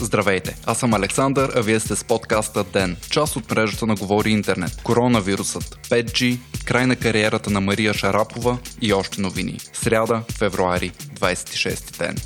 Здравейте, аз съм Александър, а вие сте с подкаста ДЕН, част от мрежата на Говори Интернет, коронавирусът, 5G, край на кариерата на Мария Шарапова и още новини. Сряда, февруари, 26 ден.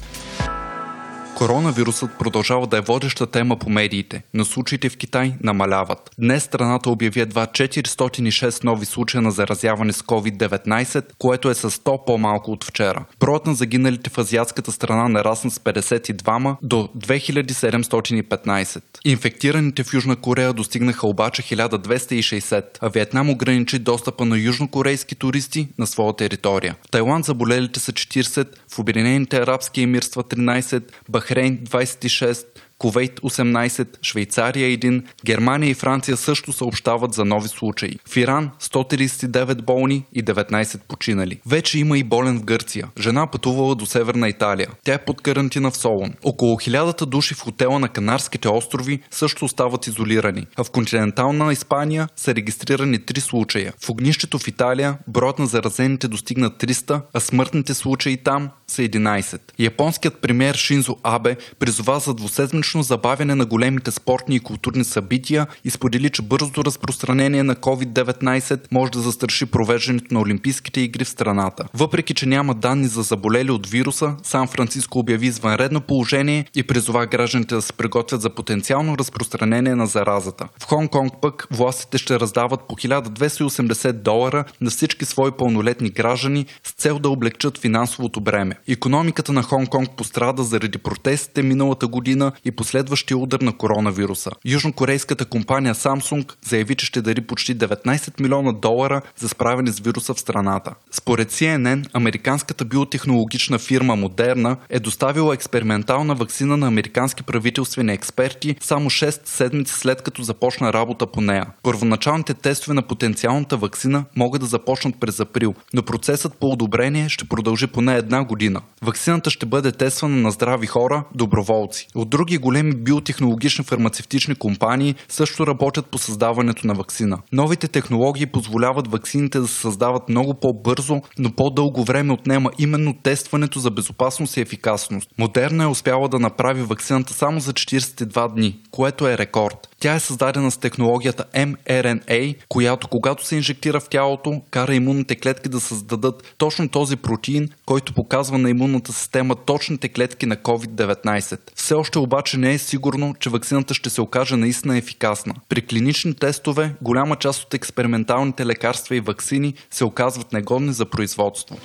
Коронавирусът продължава да е водеща тема по медиите, но случаите в Китай намаляват. Днес страната обяви едва 406 нови случая на заразяване с COVID-19, което е с 100 по-малко от вчера. Броят на загиналите в азиатската страна нарасна с 52 до 2715. Инфектираните в Южна Корея достигнаха обаче 1260, а Виетнам ограничи достъпа на южнокорейски туристи на своя територия. В Тайланд заболелите са 40, в Обединените арабски емирства 13, Бахрейн 26, Ковейт 18, Швейцария 1, Германия и Франция също съобщават за нови случаи. В Иран 139 болни и 19 починали. Вече има и болен в Гърция. Жена пътувала до Северна Италия. Тя е под карантина в Солон. Около 1000 души в хотела на Канарските острови също остават изолирани. А в континентална Испания са регистрирани 3 случая. В огнището в Италия броят на заразените достигна 300, а смъртните случаи там са 11. Японският премьер Шинзо Абе призова за двуседмично забавяне на големите спортни и културни събития и сподели, че бързото разпространение на COVID-19 може да застраши провеждането на Олимпийските игри в страната. Въпреки, че няма данни за заболели от вируса, Сан Франциско обяви извънредно положение и призова гражданите да се приготвят за потенциално разпространение на заразата. В Хонг-Конг пък властите ще раздават по 1280 долара на всички свои пълнолетни граждани с цел да облегчат финансовото бреме. Економиката на Хонг-Конг пострада заради протестите миналата година и последващия удар на коронавируса. Южнокорейската компания Samsung заяви, че ще дари почти 19 милиона долара за справяне с вируса в страната. Според CNN, американската биотехнологична фирма Moderna е доставила експериментална вакцина на американски правителствени експерти само 6 седмици след като започна работа по нея. Първоначалните тестове на потенциалната вакцина могат да започнат през април, но процесът по одобрение ще продължи поне една година. Ваксината ще бъде тествана на здрави хора, доброволци. От други големи биотехнологични фармацевтични компании също работят по създаването на вакцина. Новите технологии позволяват ваксините да се създават много по-бързо, но по-дълго време отнема именно тестването за безопасност и ефикасност. Модерна е успяла да направи ваксината само за 42 дни, което е рекорд. Тя е създадена с технологията mRNA, която когато се инжектира в тялото, кара имунните клетки да създадат точно този протеин, който показва на имунната система точните клетки на COVID-19. Все още обаче не е сигурно, че вакцината ще се окаже наистина ефикасна. При клинични тестове голяма част от експерименталните лекарства и вакцини се оказват негодни за производство.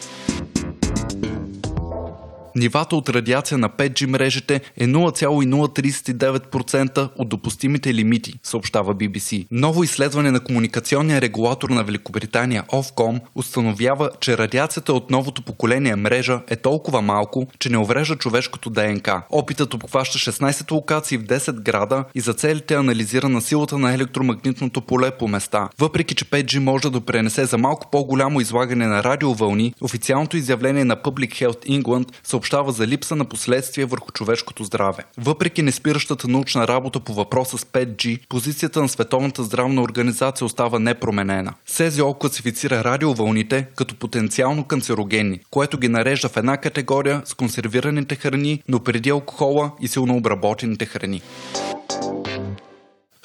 Нивата от радиация на 5G мрежите е 0,039% от допустимите лимити, съобщава BBC. Ново изследване на комуникационния регулатор на Великобритания Ofcom установява, че радиацията от новото поколение мрежа е толкова малко, че не уврежда човешкото ДНК. Опитът обхваща 16 локации в 10 града и за целите анализира на силата на електромагнитното поле по места. Въпреки, че 5G може да допренесе за малко по-голямо излагане на радиовълни, официалното изявление на Public Health England съобщава съобщава за липса на последствия върху човешкото здраве. Въпреки неспиращата научна работа по въпроса с 5G, позицията на Световната здравна организация остава непроменена. СЗО класифицира радиовълните като потенциално канцерогенни, което ги нарежда в една категория с консервираните храни, но преди алкохола и силно обработените храни.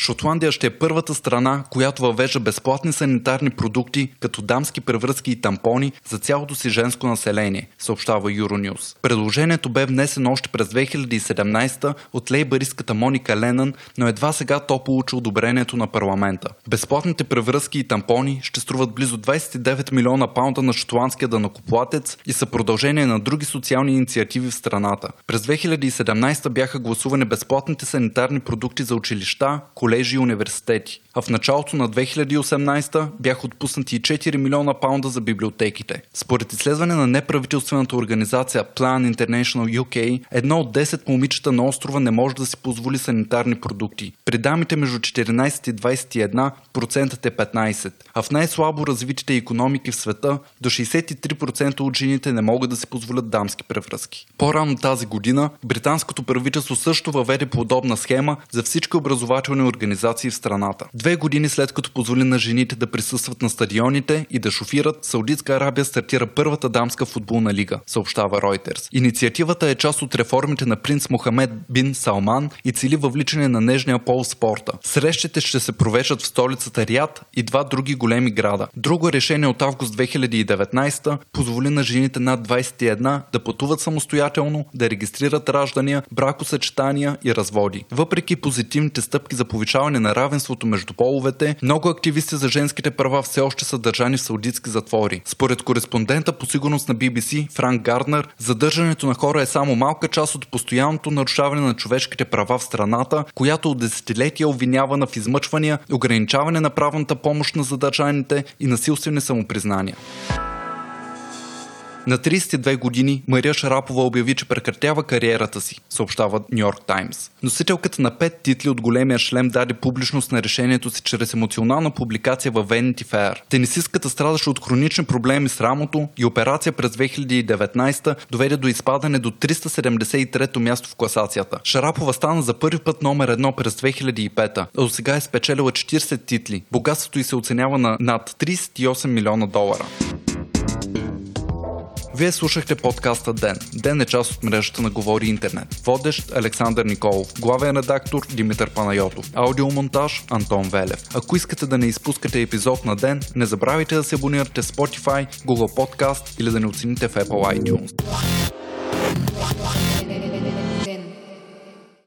Шотландия ще е първата страна, която въвежда безплатни санитарни продукти, като дамски превръзки и тампони за цялото си женско население, съобщава Euronews. Предложението бе внесено още през 2017 от лейбаристката Моника Ленън, но едва сега то получи одобрението на парламента. Безплатните превръзки и тампони ще струват близо 29 милиона паунда на шотландския данакоплатец и са продължение на други социални инициативи в страната. През 2017 бяха гласувани безплатните санитарни продукти за училища, колежи и университети, а в началото на 2018 бяха отпуснати 4 милиона паунда за библиотеките. Според изследване на неправителствената организация Plan International UK, едно от 10 момичета на острова не може да си позволи санитарни продукти. При дамите между 14 и 21 процентът е 15, а в най-слабо развитите економики в света до 63% от жените не могат да си позволят дамски превръзки. По-рано тази година британското правителство също въведе подобна схема за всички образователни организации организации в страната. Две години след като позволи на жените да присъстват на стадионите и да шофират, Саудитска Арабия стартира първата дамска футболна лига, съобщава Reuters. Инициативата е част от реформите на принц Мохамед бин Салман и цели въвличане на нежния пол в спорта. Срещите ще се провеждат в столицата Риад и два други големи града. Друго решение от август 2019 позволи на жените над 21 да пътуват самостоятелно, да регистрират раждания, бракосъчетания и разводи. Въпреки позитивните стъпки за повишаване на равенството между половете, много активисти за женските права все още са държани в саудитски затвори. Според кореспондента по сигурност на BBC Франк Гарднер, задържането на хора е само малка част от постоянното нарушаване на човешките права в страната, която от десетилетия обвинявана в измъчвания, ограничаване на правната помощ на задържаните и насилствени самопризнания. На 32 години Мария Шарапова обяви, че прекратява кариерата си, съобщава Нью Йорк Таймс. Носителката на пет титли от големия шлем даде публичност на решението си чрез емоционална публикация във Vanity Fair. Тенисистката страдаше от хронични проблеми с рамото и операция през 2019 доведе до изпадане до 373-то място в класацията. Шарапова стана за първи път номер едно през 2005, а до сега е спечелила 40 титли. Богатството й се оценява на над 38 милиона долара. Вие слушахте подкаста Ден. Ден е част от мрежата на Говори Интернет. Водещ Александър Николов, главен редактор Димитър Панайотов, аудиомонтаж Антон Велев. Ако искате да не изпускате епизод на Ден, не забравяйте да се абонирате в Spotify, Google Podcast или да не оцените в Apple iTunes.